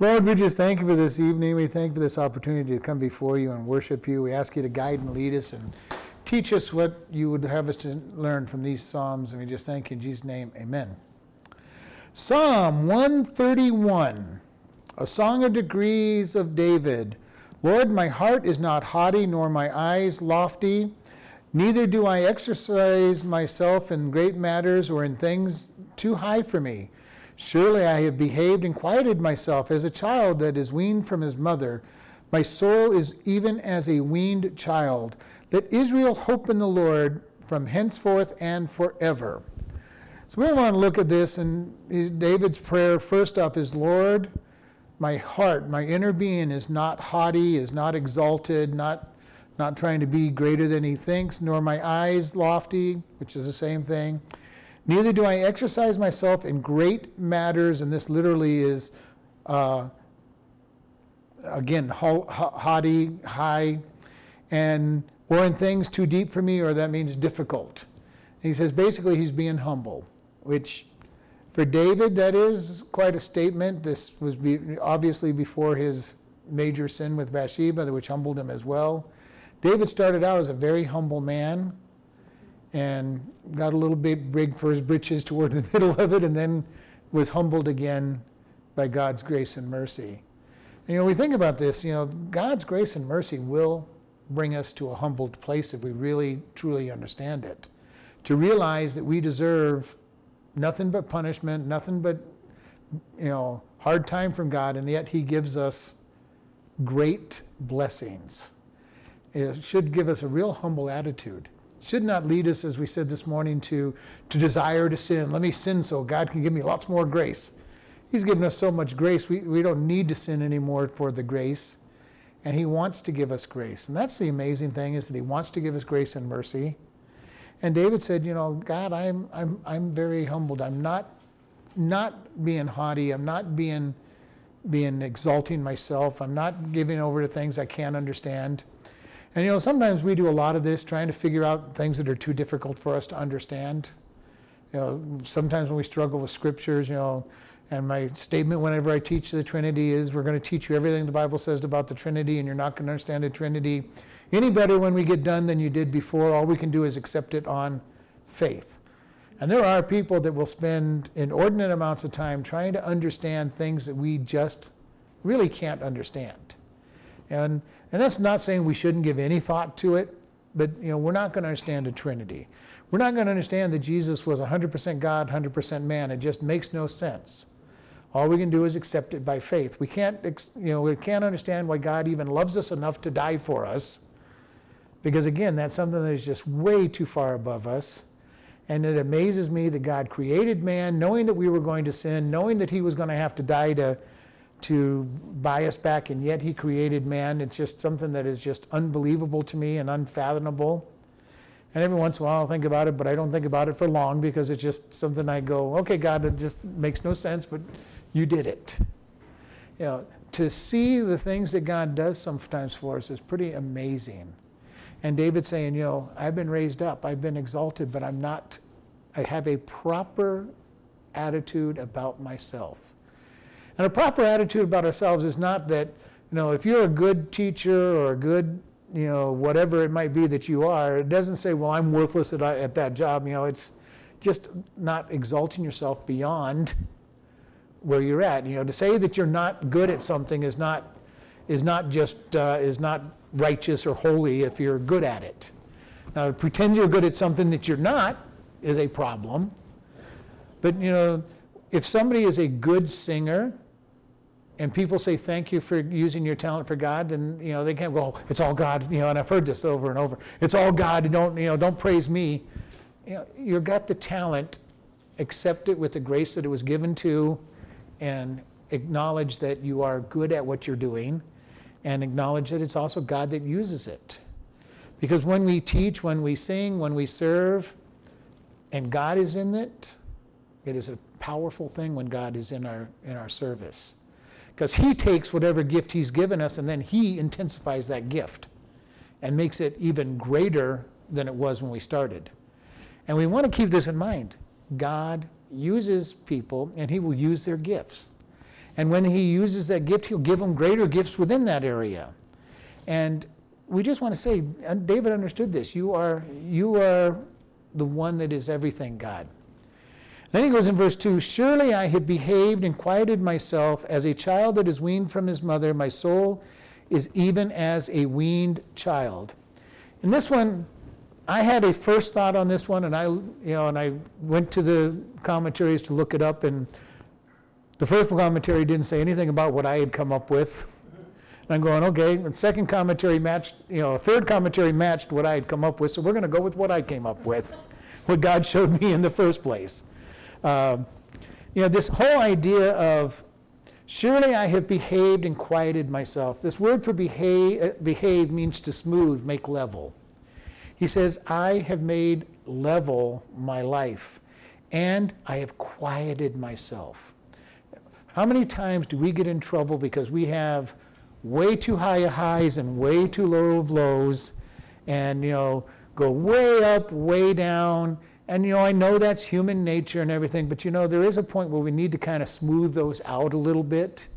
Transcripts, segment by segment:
Lord, we just thank you for this evening. We thank you for this opportunity to come before you and worship you. We ask you to guide and lead us and teach us what you would have us to learn from these Psalms. And we just thank you in Jesus' name. Amen. Psalm 131, a song of degrees of David. Lord, my heart is not haughty, nor my eyes lofty. Neither do I exercise myself in great matters or in things too high for me. Surely I have behaved and quieted myself as a child that is weaned from his mother. My soul is even as a weaned child. Let Israel hope in the Lord from henceforth and forever. So we want to look at this, and David's prayer first off is Lord, my heart, my inner being is not haughty, is not exalted, not, not trying to be greater than he thinks, nor my eyes lofty, which is the same thing. Neither do I exercise myself in great matters, and this literally is, uh, again, haughty, high, and or in things too deep for me, or that means difficult. And he says basically he's being humble, which for David that is quite a statement. This was be, obviously before his major sin with Bathsheba, which humbled him as well. David started out as a very humble man and got a little bit big for his britches toward the middle of it, and then was humbled again by God's grace and mercy. And, you know, we think about this, you know, God's grace and mercy will bring us to a humbled place if we really, truly understand it. To realize that we deserve nothing but punishment, nothing but, you know, hard time from God, and yet He gives us great blessings. It should give us a real humble attitude should not lead us, as we said this morning, to, to desire to sin. Let me sin so God can give me lots more grace. He's given us so much grace, we, we don't need to sin anymore for the grace. And He wants to give us grace. And that's the amazing thing is that He wants to give us grace and mercy. And David said, You know, God, I'm, I'm, I'm very humbled. I'm not, not being haughty. I'm not being, being exalting myself. I'm not giving over to things I can't understand. And you know, sometimes we do a lot of this trying to figure out things that are too difficult for us to understand. You know, sometimes when we struggle with scriptures, you know, and my statement whenever I teach the Trinity is we're going to teach you everything the Bible says about the Trinity, and you're not going to understand the Trinity any better when we get done than you did before. All we can do is accept it on faith. And there are people that will spend inordinate amounts of time trying to understand things that we just really can't understand. And, and that's not saying we shouldn't give any thought to it, but you know, we're not going to understand the Trinity. We're not going to understand that Jesus was 100% God, 100% man. It just makes no sense. All we can do is accept it by faith. We can't, you know, we can't understand why God even loves us enough to die for us, because again, that's something that is just way too far above us. And it amazes me that God created man, knowing that we were going to sin, knowing that He was going to have to die to to buy us back, and yet He created man. It's just something that is just unbelievable to me and unfathomable. And every once in a while I'll think about it, but I don't think about it for long because it's just something I go, okay, God, it just makes no sense, but you did it. You know, to see the things that God does sometimes for us is pretty amazing. And David saying, you know, I've been raised up, I've been exalted, but I'm not, I have a proper attitude about myself. And a proper attitude about ourselves is not that, you know, if you're a good teacher or a good, you know, whatever it might be that you are, it doesn't say, well, I'm worthless at, at that job. You know, it's just not exalting yourself beyond where you're at. You know, to say that you're not good at something is not is not just uh, is not righteous or holy if you're good at it. Now, pretend you're good at something that you're not is a problem. But you know, if somebody is a good singer and people say thank you for using your talent for God, then you know they can't go, oh, it's all God, you know, and I've heard this over and over. It's all God, don't you know, don't praise me. You know, you've got the talent, accept it with the grace that it was given to, and acknowledge that you are good at what you're doing, and acknowledge that it's also God that uses it. Because when we teach, when we sing, when we serve, and God is in it, it is a powerful thing when God is in our in our service because he takes whatever gift he's given us and then he intensifies that gift and makes it even greater than it was when we started. And we want to keep this in mind. God uses people and he will use their gifts. And when he uses that gift, he'll give them greater gifts within that area. And we just want to say, David understood this. You are, you are the one that is everything, God. Then he goes in verse 2 Surely I have behaved and quieted myself as a child that is weaned from his mother. My soul is even as a weaned child. And this one, I had a first thought on this one, and I, you know, and I went to the commentaries to look it up, and the first commentary didn't say anything about what I had come up with. And I'm going, okay. And second commentary matched, you know, third commentary matched what I had come up with, so we're going to go with what I came up with, what God showed me in the first place. Uh, you know, this whole idea of surely I have behaved and quieted myself. This word for behave, uh, behave means to smooth, make level. He says, I have made level my life, and I have quieted myself. How many times do we get in trouble because we have way too high of highs and way too low of lows and, you know, go way up, way down? And, you know, I know that's human nature and everything, but, you know, there is a point where we need to kind of smooth those out a little bit.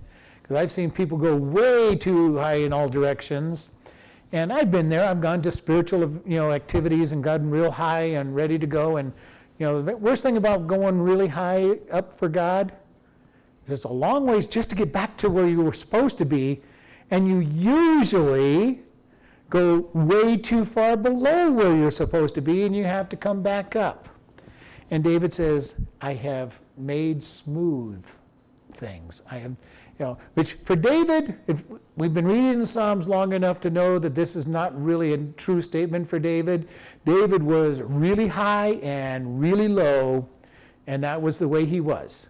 Because I've seen people go way too high in all directions. And I've been there. I've gone to spiritual, you know, activities and gotten real high and ready to go. And, you know, the worst thing about going really high up for God is it's a long ways just to get back to where you were supposed to be, and you usually go way too far below where you're supposed to be, and you have to come back up. And David says, I have made smooth things. I have, you know, which for David, if we've been reading the Psalms long enough to know that this is not really a true statement for David. David was really high and really low, and that was the way he was.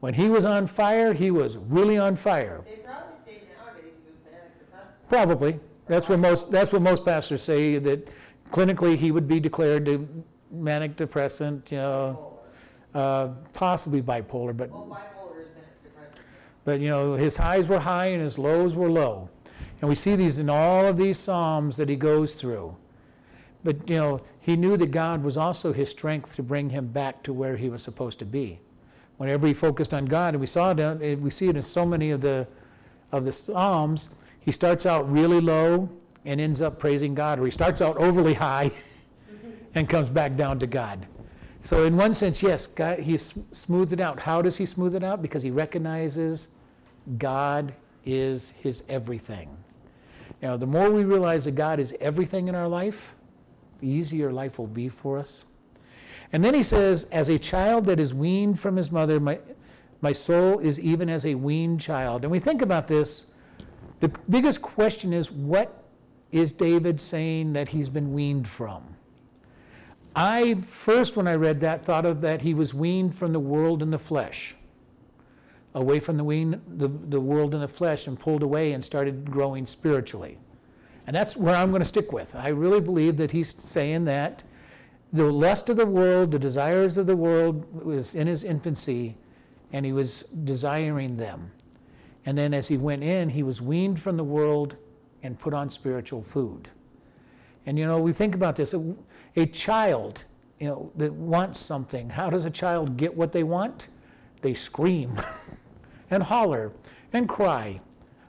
When he was on fire, he was really on fire. They probably say nowadays he was manic depressive. Probably. That's what most, that's what most pastors say, that clinically he would be declared to manic depressant, you know, uh, possibly bipolar, but, Well, bipolar is manic depressive. but, you know, his highs were high and his lows were low. And we see these in all of these Psalms that he goes through. But, you know, he knew that God was also his strength to bring him back to where he was supposed to be whenever he focused on God, and we saw it, we see it in so many of the of the Psalms. He starts out really low and ends up praising God, or he starts out overly high and comes back down to God. So, in one sense, yes, God, he smoothed it out. How does he smooth it out? Because he recognizes God is his everything. Know, the more we realize that God is everything in our life, the easier life will be for us. And then he says, As a child that is weaned from his mother, my, my soul is even as a weaned child. And we think about this. The biggest question is what is David saying that he's been weaned from? I first, when I read that, thought of that he was weaned from the world and the flesh, away from the, wean, the, the world and the flesh, and pulled away and started growing spiritually. And that's where I'm going to stick with. I really believe that he's saying that the lust of the world, the desires of the world was in his infancy, and he was desiring them. And then as he went in, he was weaned from the world and put on spiritual food. And you know, we think about this a, a child, you know, that wants something. How does a child get what they want? They scream and holler and cry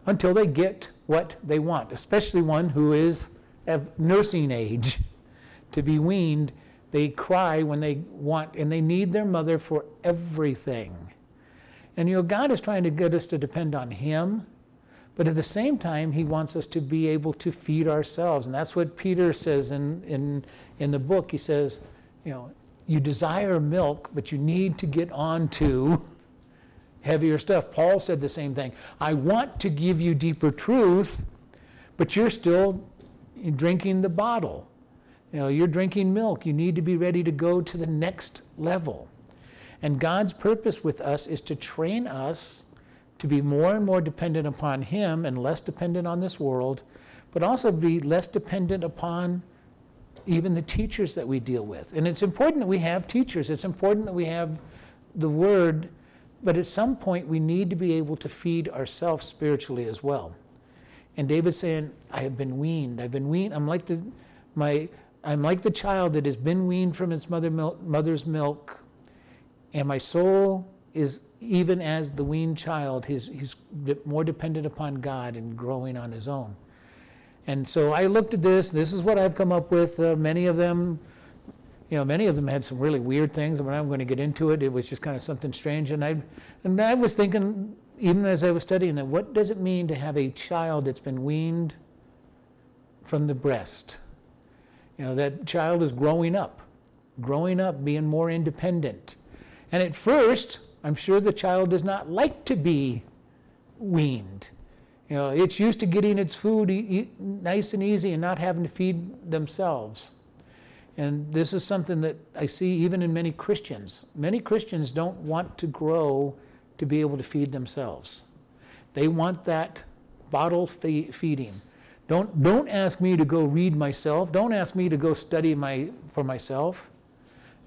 until they get what they want, especially one who is of nursing age to be weaned they cry when they want, and they need their mother for everything. And you know, God is trying to get us to depend on Him, but at the same time, He wants us to be able to feed ourselves. And that's what Peter says in, in, in the book. He says, you know, you desire milk, but you need to get on to heavier stuff. Paul said the same thing. I want to give you deeper truth, but you're still drinking the bottle. You know, you're drinking milk. You need to be ready to go to the next level. And God's purpose with us is to train us to be more and more dependent upon Him and less dependent on this world, but also be less dependent upon even the teachers that we deal with. And it's important that we have teachers, it's important that we have the Word, but at some point we need to be able to feed ourselves spiritually as well. And David's saying, I have been weaned. I've been weaned. I'm like the, my, I'm like the child that has been weaned from its mother mother's milk, and my soul is even as the weaned child, he's, he's more dependent upon God and growing on his own. And so I looked at this. This is what I've come up with. Uh, many of them, you know, many of them had some really weird things. I mean, I'm going to get into it. It was just kind of something strange. And I, and I was thinking, even as I was studying that, what does it mean to have a child that's been weaned from the breast? You know, that child is growing up, growing up, being more independent. And at first, I'm sure the child does not like to be weaned. You know, it's used to getting its food nice and easy and not having to feed themselves. And this is something that I see even in many Christians. Many Christians don't want to grow to be able to feed themselves. They want that bottle fe- feeding. Don't, don't ask me to go read myself. Don't ask me to go study my, for myself.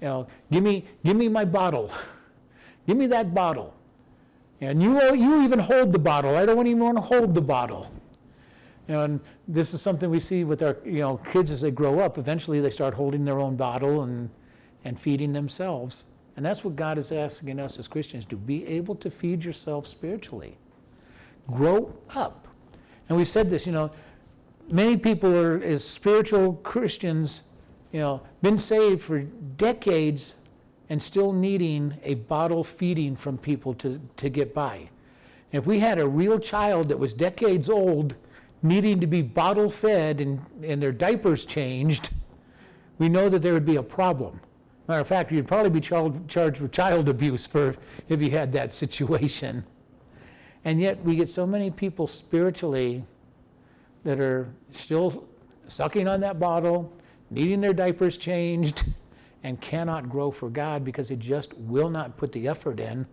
You know, give me, give me my bottle. Give me that bottle. And you, you even hold the bottle. I don't even want to hold the bottle. And this is something we see with our you know, kids as they grow up. Eventually, they start holding their own bottle and, and feeding themselves. And that's what God is asking us as Christians to be able to feed yourself spiritually. Grow up. And we said this, you know, many people are, as spiritual Christians, you know, been saved for decades and still needing a bottle feeding from people to, to get by. If we had a real child that was decades old needing to be bottle fed and, and their diapers changed, we know that there would be a problem. Matter of fact, you'd probably be child, charged with child abuse for if you had that situation. And yet, we get so many people spiritually that are still sucking on that bottle, needing their diapers changed, and cannot grow for God because they just will not put the effort in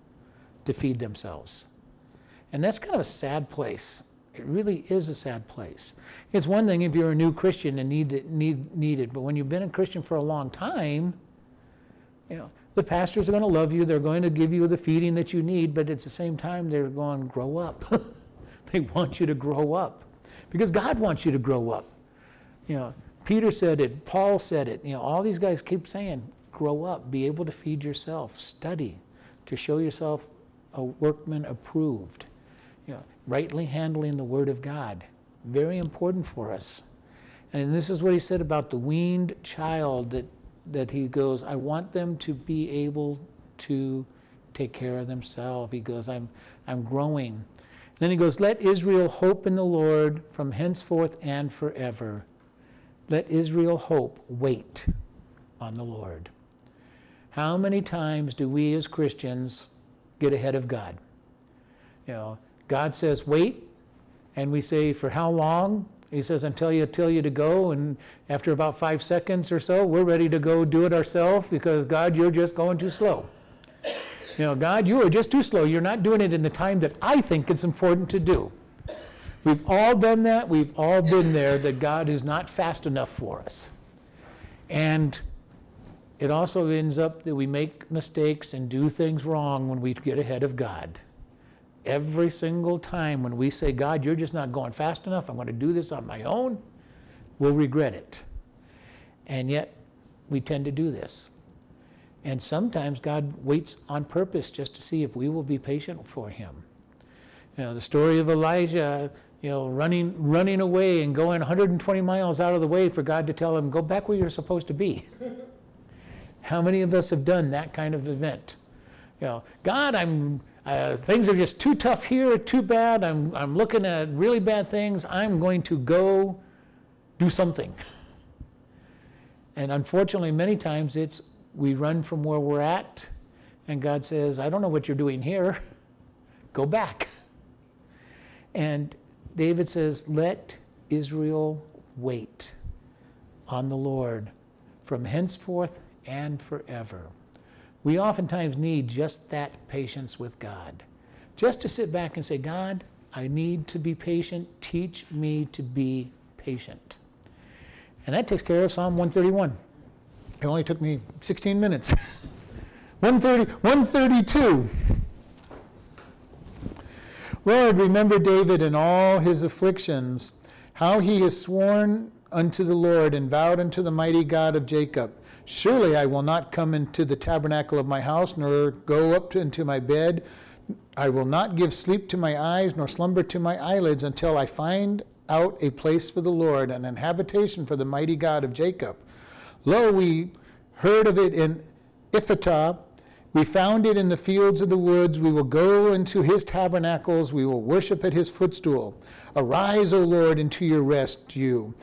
to feed themselves. And that's kind of a sad place. It really is a sad place. It's one thing if you're a new Christian and need it, need, need it, but when you've been a Christian for a long time, you know, the pastors are going to love you. They're going to give you the feeding that you need, but at the same time, they're going, to grow up. they want you to grow up because God wants you to grow up. You know, Peter said it, Paul said it. You know, all these guys keep saying, grow up, be able to feed yourself, study to show yourself a workman approved. You know, rightly handling the word of God. Very important for us. And this is what he said about the weaned child that, that he goes, I want them to be able to take care of themselves. He goes, I'm, I'm growing. Then he goes, Let Israel hope in the Lord from henceforth and forever. Let Israel hope, wait on the Lord. How many times do we as Christians get ahead of God? You know, God says, wait, and we say, for how long? He says, until you tell you to go, and after about five seconds or so, we're ready to go do it ourselves because God, you're just going too slow. You know, God, you are just too slow. You're not doing it in the time that I think it's important to do. We've all done that. We've all been there that God is not fast enough for us. And it also ends up that we make mistakes and do things wrong when we get ahead of God. Every single time when we say, God, you're just not going fast enough, I'm going to do this on my own, we'll regret it. And yet, we tend to do this. And sometimes God waits on purpose just to see if we will be patient for him. You know, the story of Elijah, you know, running, running away and going 120 miles out of the way for God to tell him, go back where you're supposed to be. How many of us have done that kind of event? You know, God, I'm, uh, things are just too tough here, too bad. I'm, I'm looking at really bad things. I'm going to go do something. And unfortunately, many times it's we run from where we're at, and God says, I don't know what you're doing here. Go back. And David says, Let Israel wait on the Lord from henceforth and forever. We oftentimes need just that patience with God. Just to sit back and say, God, I need to be patient. Teach me to be patient. And that takes care of Psalm 131. It only took me 16 minutes. 130, 132. Lord, remember David in all his afflictions, how he has sworn unto the Lord and vowed unto the mighty God of Jacob, Surely I will not come into the tabernacle of my house, nor go up to, into my bed. I will not give sleep to my eyes, nor slumber to my eyelids, until I find out a place for the Lord, and an habitation for the mighty God of Jacob. Lo, we heard of it in Ephratah. We found it in the fields of the woods. We will go into his tabernacles. We will worship at his footstool. Arise, O Lord, into your rest, you,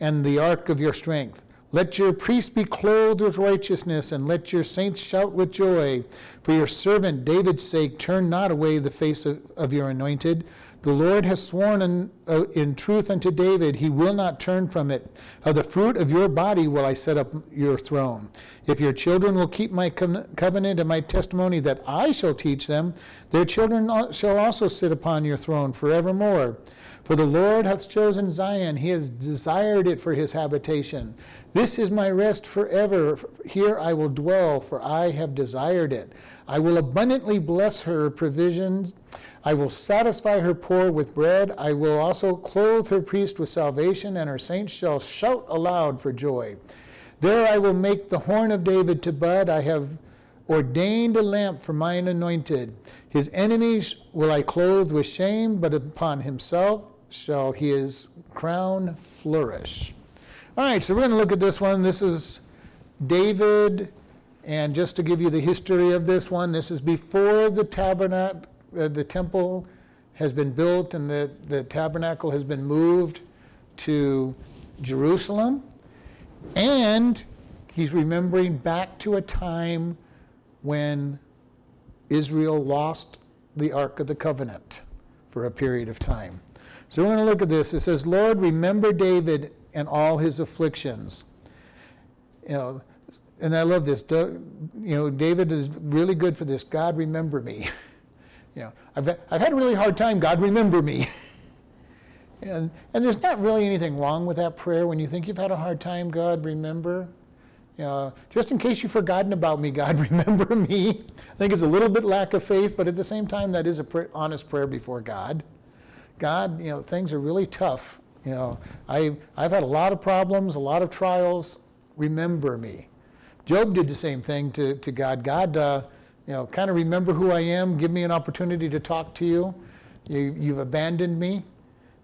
and the ark of your strength. Let your priests be clothed with righteousness, and let your saints shout with joy. For your servant David's sake, turn not away the face of, of your anointed. The Lord has sworn in, uh, in truth unto David, he will not turn from it. Of the fruit of your body will I set up your throne. If your children will keep my covenant and my testimony that I shall teach them, their children shall also sit upon your throne forevermore. For the Lord hath chosen Zion, he has desired it for his habitation. This is my rest forever. Here I will dwell, for I have desired it. I will abundantly bless her provisions I will satisfy her poor with bread. I will also clothe her priest with salvation, and her saints shall shout aloud for joy. There I will make the horn of David to bud. I have ordained a lamp for mine anointed. His enemies will I clothe with shame, but upon himself shall his crown flourish. All right, so we're going to look at this one. This is David, and just to give you the history of this one, this is before the tabernacle uh, the temple has been built and the, the tabernacle has been moved to Jerusalem. And he's remembering back to a time when Israel lost the Ark of the Covenant for a period of time. So we're going to look at this. It says, Lord, remember David and all his afflictions. You know, and I love this. You know, David is really good for this. God, remember me. You know, I've, I've had a really hard time, God, remember me. and, and there's not really anything wrong with that prayer when you think you've had a hard time, God, remember. Know, just in case you've forgotten about me, God, remember me. I think it's a little bit lack of faith, but at the same time, that is a pr- honest prayer before God. God, you know, things are really tough. You know, I, I've had a lot of problems, a lot of trials. Remember me. Job did the same thing to, to God. God, uh, you know, kind of remember who I am, give me an opportunity to talk to you. you you've abandoned me.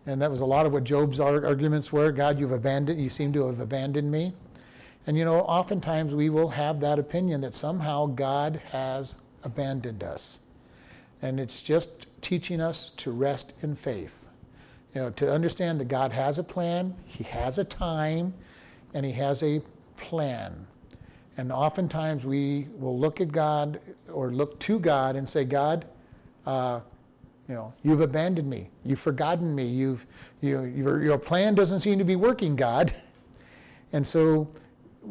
And that was a lot of what Job's arguments were. God, you've abandoned, you seem to have abandoned me. And you know, oftentimes we will have that opinion that somehow God has abandoned us. And it's just teaching us to rest in faith. You know, to understand that God has a plan, He has a time, and He has a plan. And oftentimes we will look at God or look to God and say, God, uh, you know, you've abandoned me. You've forgotten me. You've, you, your, your plan doesn't seem to be working, God. And so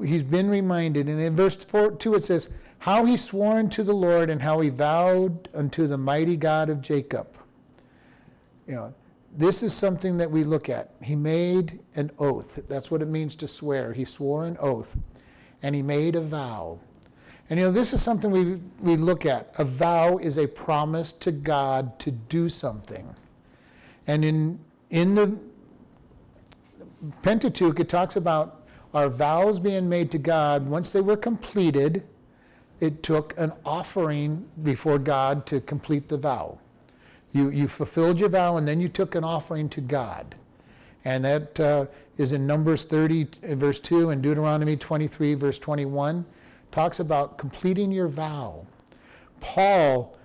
he's been reminded. And in verse four, 2 it says, How he swore to the Lord and how he vowed unto the mighty God of Jacob. You know, this is something that we look at. He made an oath. That's what it means to swear. He swore an oath and he made a vow. And you know, this is something we, we look at. A vow is a promise to God to do something. And in, in the Pentateuch, it talks about our vows being made to God. Once they were completed, it took an offering before God to complete the vow. You, you fulfilled your vow and then you took an offering to God. And that uh, is in Numbers 30, verse 2, and Deuteronomy 23, verse 21. Talks about completing your vow. Paul,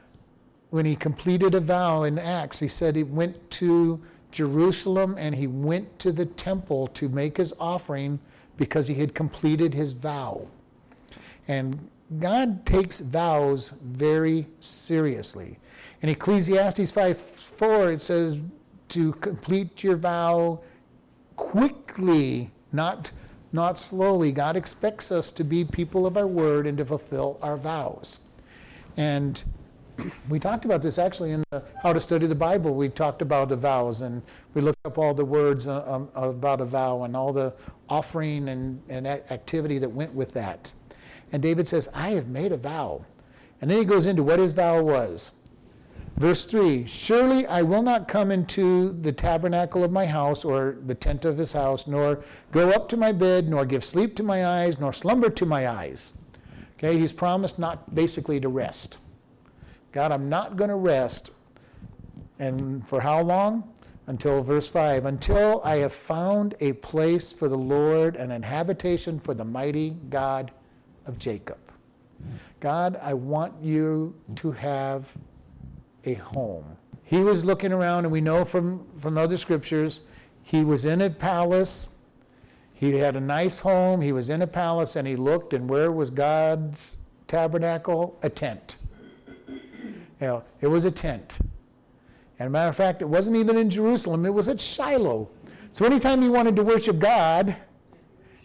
when he completed a vow in Acts, he said he went to Jerusalem and he went to the temple to make his offering because he had completed his vow. And God takes vows very seriously. In Ecclesiastes 5 4, it says, to complete your vow quickly, not, not slowly. God expects us to be people of our word and to fulfill our vows. And we talked about this actually in the, how to study the Bible. We talked about the vows and we looked up all the words uh, um, about a vow and all the offering and, and activity that went with that. And David says, I have made a vow. And then he goes into what his vow was. Verse 3 Surely I will not come into the tabernacle of my house, or the tent of his house, nor go up to my bed, nor give sleep to my eyes, nor slumber to my eyes. Okay, he's promised not basically to rest. God, I'm not going to rest. And for how long? Until verse 5 Until I have found a place for the Lord and an habitation for the mighty God of Jacob. God, I want you to have a home. He was looking around, and we know from, from other scriptures, he was in a palace. He had a nice home. He was in a palace, and he looked, and where was God's tabernacle? A tent. You know, it was a tent. And matter of fact, it wasn't even in Jerusalem, it was at Shiloh. So anytime he wanted to worship God,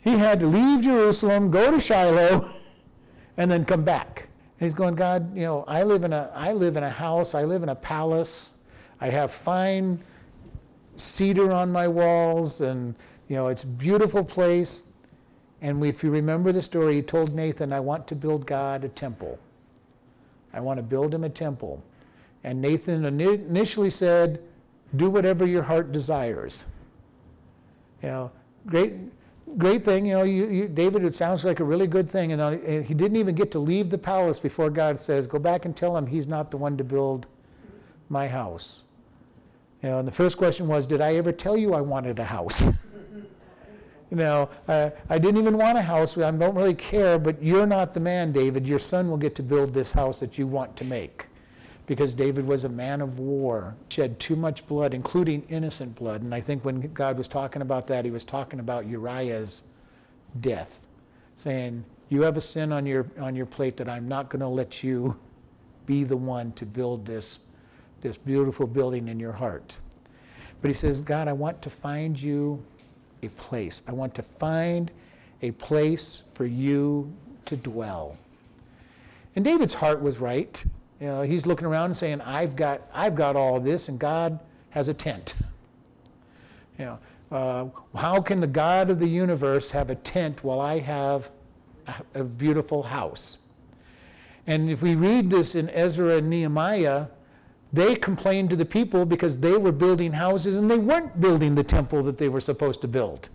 he had to leave Jerusalem, go to Shiloh, and then come back. He's going, God, you know, I live in a I live in a house, I live in a palace. I have fine cedar on my walls and you know, it's a beautiful place. And if you remember the story, he told Nathan, I want to build God a temple. I want to build him a temple. And Nathan initially said, Do whatever your heart desires. You know, great, great thing. You know, you, you, David, it sounds like a really good thing. And, he didn't even get to leave the palace before God says, Go back and tell him he's not the one to build my house. You know, and the first question was, Did I ever tell you I wanted a house? you know, uh, I didn't even want a house. I don't really care, but you're not the man, David. Your son will get to build this house that you want to make because David was a man of war, shed too much blood, including innocent blood. And I think when God was talking about that, he was talking about Uriah's death, saying, You have a sin on your, on your plate that I'm not going to let you be the one to build this, this beautiful building in your heart. But he says, God, I want to find you a place. I want to find a place for you to dwell. And David's heart was right. You know, he's looking around and saying, I've got, I've got all this, and God has a tent. You know, uh, how can the God of the universe have a tent while I have a, a beautiful house? And if we read this in Ezra and Nehemiah, they complained to the people because they were building houses and they weren't building the temple that they were supposed to build.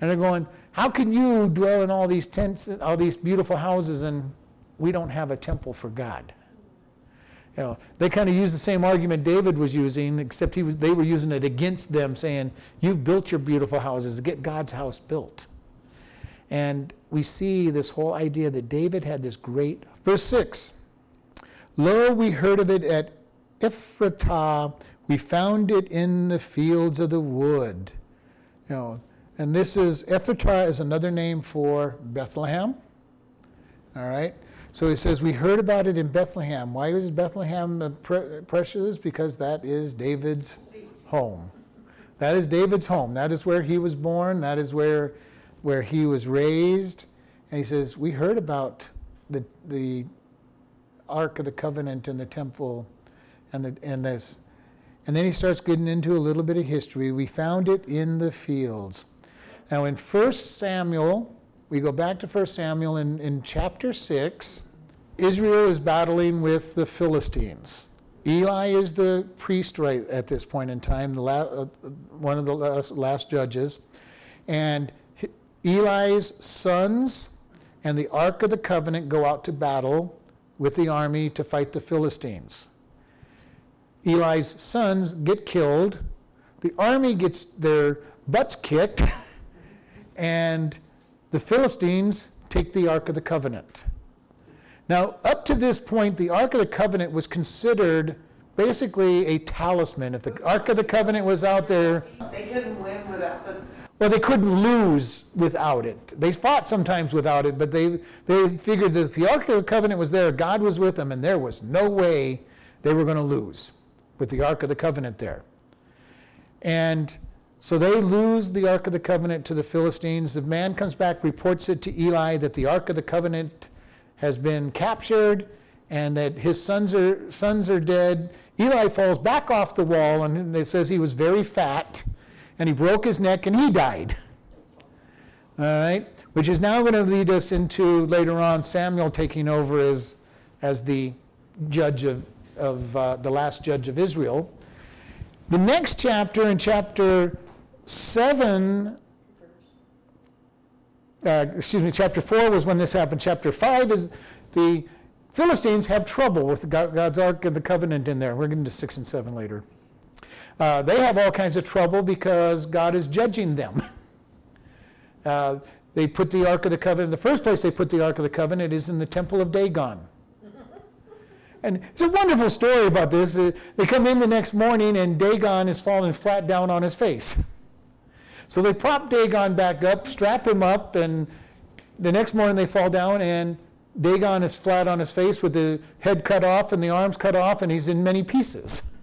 And they're going, How can you dwell in all these tents, all these beautiful houses, and we don't have a temple for God? You know, they kind of use the same argument David was using, except he was, they were using it against them, saying, You've built your beautiful houses, get God's house built. And we see this whole idea that David had this great. Verse 6 Lo, we heard of it at Ephratah, we found it in the fields of the wood. You know, and this is, Ephratah is another name for Bethlehem. All right? So he says, We heard about it in Bethlehem. Why is Bethlehem precious? Because that is David's home. That is David's home. That is where he was born. That is where, where he was raised. And he says, We heard about the, the Ark of the Covenant and the temple and, the, and this. And then he starts getting into a little bit of history. We found it in the fields. Now, in 1 Samuel we go back to 1 Samuel in, in chapter 6. Israel is battling with the Philistines. Eli is the priest right at this point in time, the la- uh, one of the last, last judges. And Eli's sons and the Ark of the Covenant go out to battle with the army to fight the Philistines. Eli's sons get killed. The army gets their butts kicked. and the Philistines take the Ark of the Covenant. Now, up to this point, the Ark of the Covenant was considered basically a talisman. If the Ark of the Covenant was out there, they couldn't win without the. Well, they couldn't lose without it. They fought sometimes without it, but they, they figured that if the Ark of the Covenant was there, God was with them, and there was no way they were going to lose with the Ark of the Covenant there. And so they lose the Ark of the Covenant to the Philistines. The man comes back, reports it to Eli that the Ark of the Covenant has been captured and that his sons are, sons are dead. Eli falls back off the wall and it says he was very fat and he broke his neck and he died. All right? Which is now going to lead us into later on Samuel taking over as, as the judge of, of uh, the last judge of Israel. The next chapter, in chapter 7, uh, excuse me, chapter 4 was when this happened. Chapter 5 is the Philistines have trouble with God's Ark and the Covenant in there. We're getting to 6 and 7 later. Uh, they have all kinds of trouble because God is judging them. uh, they put the Ark of the Covenant, the first place they put the Ark of the Covenant is in the Temple of Dagon. And it's a wonderful story about this. Uh, they come in the next morning and Dagon is falling flat down on his face. So they prop Dagon back up, strap him up, and the next morning they fall down and Dagon is flat on his face with the head cut off and the arms cut off, and he's in many pieces.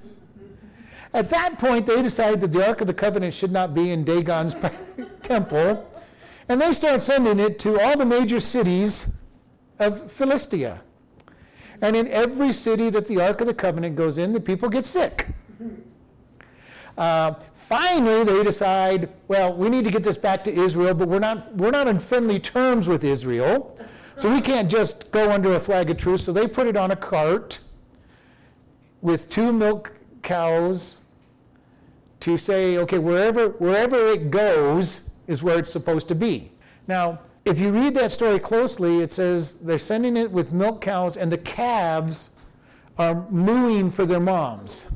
At that point, they decide that the Ark of the Covenant should not be in Dagon's temple, and they start sending it to all the major cities of Philistia. And in every city that the Ark of the Covenant goes in, the people get sick. Uh, finally, they decide, well, we need to get this back to Israel, but we're not, we're not in friendly terms with Israel. So we can't just go under a flag of truce. So they put it on a cart with two milk cows to say, okay, wherever, wherever it goes is where it's supposed to be. Now, if you read that story closely, it says they're sending it with milk cows, and the calves are mooing for their moms.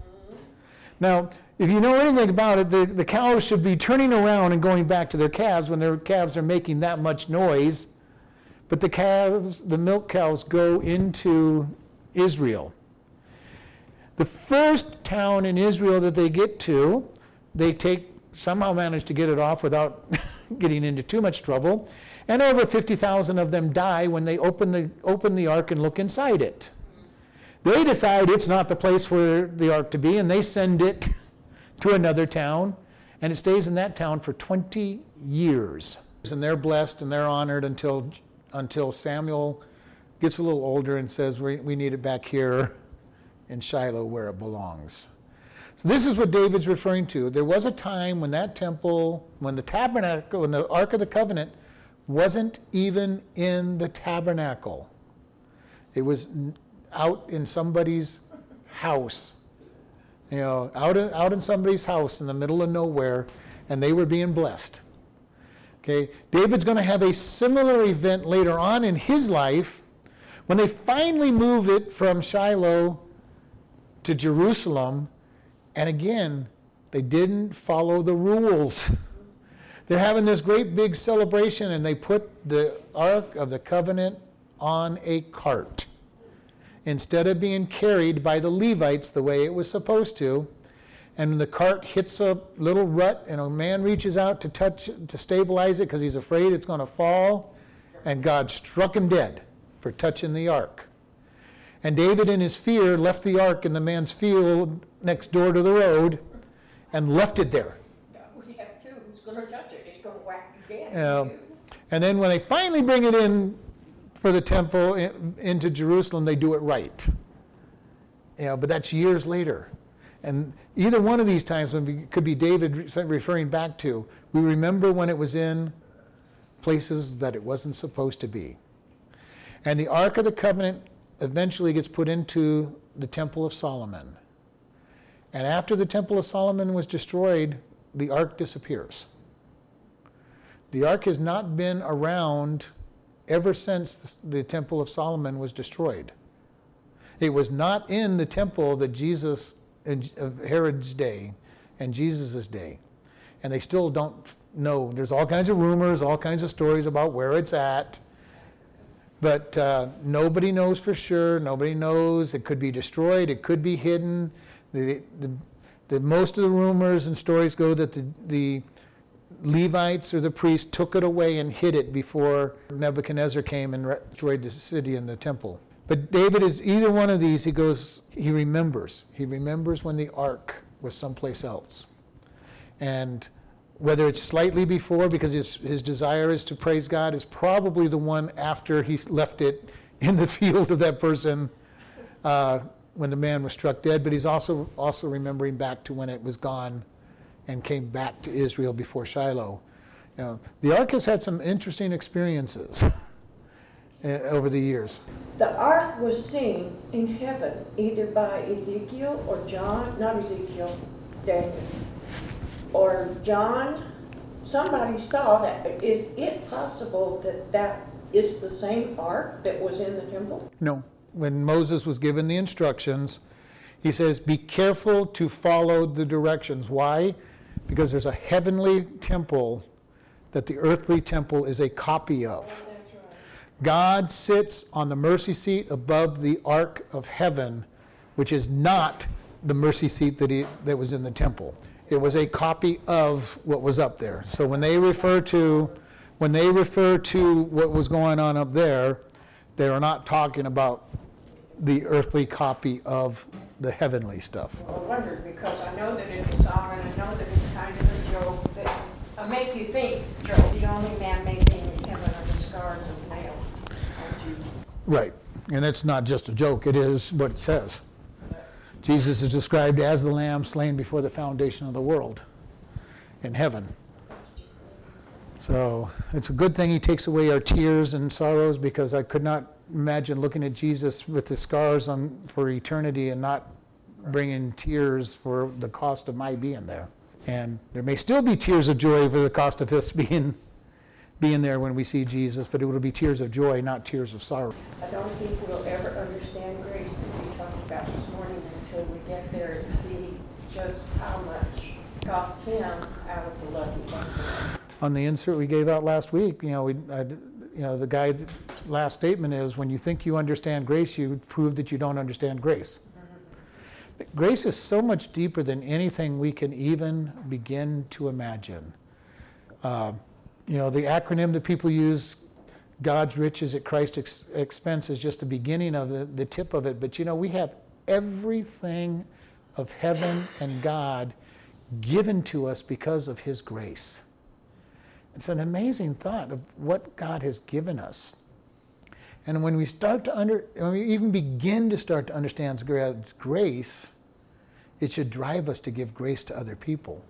Now, if you know anything about it, the, the cows should be turning around and going back to their calves when their calves are making that much noise. But the calves, the milk cows, go into Israel. The first town in Israel that they get to, they take somehow manage to get it off without getting into too much trouble. And over 50,000 of them die when they open the, open the ark and look inside it. They decide it's not the place for the ark to be, and they send it to another town, and it stays in that town for 20 years. And they're blessed and they're honored until, until Samuel gets a little older and says, we, we need it back here in Shiloh where it belongs. So this is what David's referring to. There was a time when that temple, when the tabernacle, when the Ark of the Covenant wasn't even in the tabernacle. It was out in somebody's house, you know, out in, out in somebody's house in the middle of nowhere, and they were being blessed. Okay, David's going to have a similar event later on in his life when they finally move it from Shiloh to Jerusalem, and again, they didn't follow the rules. They're having this great big celebration, and they put the Ark of the Covenant on a cart. Instead of being carried by the Levites the way it was supposed to, and the cart hits a little rut, and a man reaches out to touch to stabilize it because he's afraid it's going to fall, and God struck him dead for touching the ark. And David, in his fear, left the ark in the man's field next door to the road and left it there. We have two. Who's going to touch it? Uh, and then when they finally bring it in for the temple in, into Jerusalem, they do it right. You know, but that's years later. And either one of these times when could be David referring back to, we remember when it was in places that it wasn't supposed to be. And the Ark of the Covenant eventually gets put into the Temple of Solomon. And after the Temple of Solomon was destroyed, the Ark disappears. The ark has not been around ever since the Temple of Solomon was destroyed. It was not in the temple that Jesus, of Herod's day and Jesus' day. And they still don't know. There's all kinds of rumors, all kinds of stories about where it's at. But uh, nobody knows for sure. Nobody knows. It could be destroyed, it could be hidden. The, the, the most of the rumors and stories go that the, the Levites or the priests took it away and hid it before Nebuchadnezzar came and destroyed the city and the temple. But David is either one of these. He goes, he remembers. He remembers when the ark was someplace else. And whether it's slightly before, because his, his desire is to praise God, is probably the one after he left it in the field of that person uh, when the man was struck dead. But he's also, also remembering back to when it was gone and came back to Israel before Shiloh. You know, the ark has had some interesting experiences. uh, over the years. The ark was seen in heaven either by Ezekiel or John, not Ezekiel, Daniel, or John. Somebody saw that. Is it possible that that is the same ark that was in the temple? No. When Moses was given the instructions, he says, Be careful to follow the directions. Why? Because there's a heavenly temple that the earthly temple is a copy of. God sits on the mercy seat above the ark of heaven, which is not the mercy seat that, he, that was in the temple. It was a copy of what was up there. So when they refer to when they refer to what was going on up there, they are not talking about the earthly copy of the heavenly stuff. Well, I wondered because I know that it's and I know that it's kind of a joke that uh, make you think, the only man made in heaven are the scars of nails Jesus. Right. And it's not just a joke, it is what it says. Jesus is described as the lamb slain before the foundation of the world in heaven. So it's a good thing he takes away our tears and sorrows because I could not imagine looking at Jesus with the scars on for eternity and not bringing tears for the cost of my being there. And there may still be tears of joy for the cost of us being being there when we see Jesus, but it will be tears of joy, not tears of sorrow. I don't think we'll ever understand grace that we talked about this morning until we get there and see just how much cost him out of the love he on the insert we gave out last week, you know, we, I, you know, the guy's last statement is when you think you understand grace, you prove that you don't understand grace. Grace is so much deeper than anything we can even begin to imagine. Uh, you know, the acronym that people use, God's riches at Christ's ex- expense, is just the beginning of the, the tip of it. But you know, we have everything of heaven and God given to us because of His grace. It's an amazing thought of what God has given us. And when we start to under, when we even begin to start to understand God's grace, it should drive us to give grace to other people.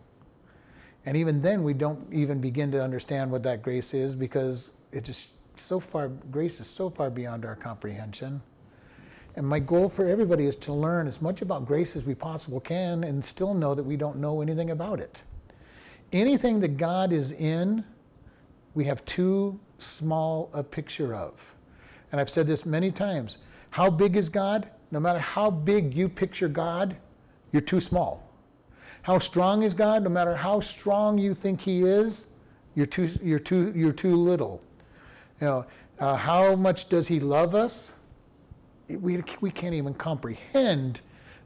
And even then, we don't even begin to understand what that grace is because it just so far, grace is so far beyond our comprehension. And my goal for everybody is to learn as much about grace as we possibly can and still know that we don't know anything about it. Anything that God is in, we have too small a picture of. And I've said this many times. How big is God? No matter how big you picture God, you're too small. How strong is God? No matter how strong you think He is, you're too, you're too, you're too little. You know, uh, how much does He love us? We, we can't even comprehend,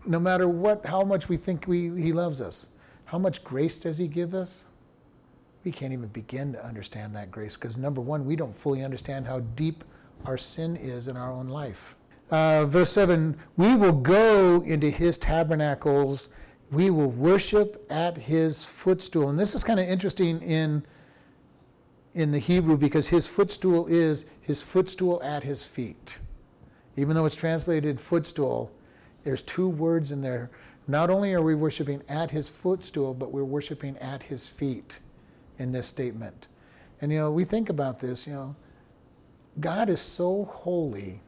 no matter what, how much we think we, He loves us. How much grace does He give us? we can't even begin to understand that grace because, number one, we don't fully understand how deep our sin is in our own life. Uh, verse 7 We will go into his tabernacles, we will worship at his footstool. And this is kind of interesting in, in the Hebrew because his footstool is his footstool at his feet. Even though it's translated footstool, there's two words in there. Not only are we worshiping at his footstool, but we're worshiping at his feet in this statement. And you know, we think about this, you know, God is so holy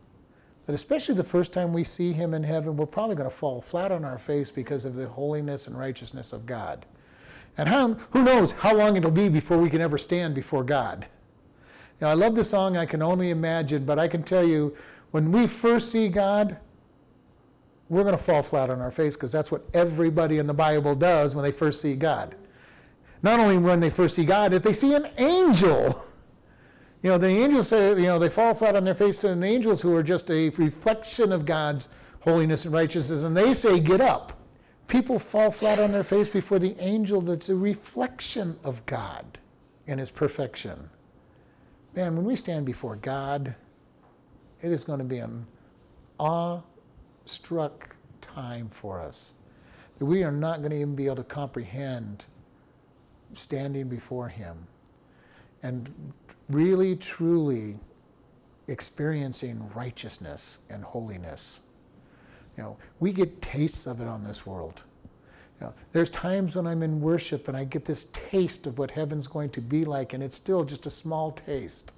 that especially the first time we see him in heaven, we're probably going to fall flat on our face because of the holiness and righteousness of God. And how, who knows how long it'll be before we can ever stand before God. Now, I love the song I Can Only Imagine, but I can tell you, when we first see God, we're going to fall flat on our face because that's what everybody in the Bible does when they first see God not only when they first see God, if they see an angel. You know, the angels say, you know, they fall flat on their face to the angels who are just a reflection of God's holiness and righteousness, and they say, get up. People fall flat on their face before the angel that's a reflection of God and his perfection. Man, when we stand before God, it is going to be an awe-struck time for us. That we are not going to even be able to comprehend standing before Him and really, truly experiencing righteousness and holiness. You know, we get tastes of it on this world. You know, there's times when I'm in worship and I get this taste of what heaven's going to be like, and it's still just a small taste.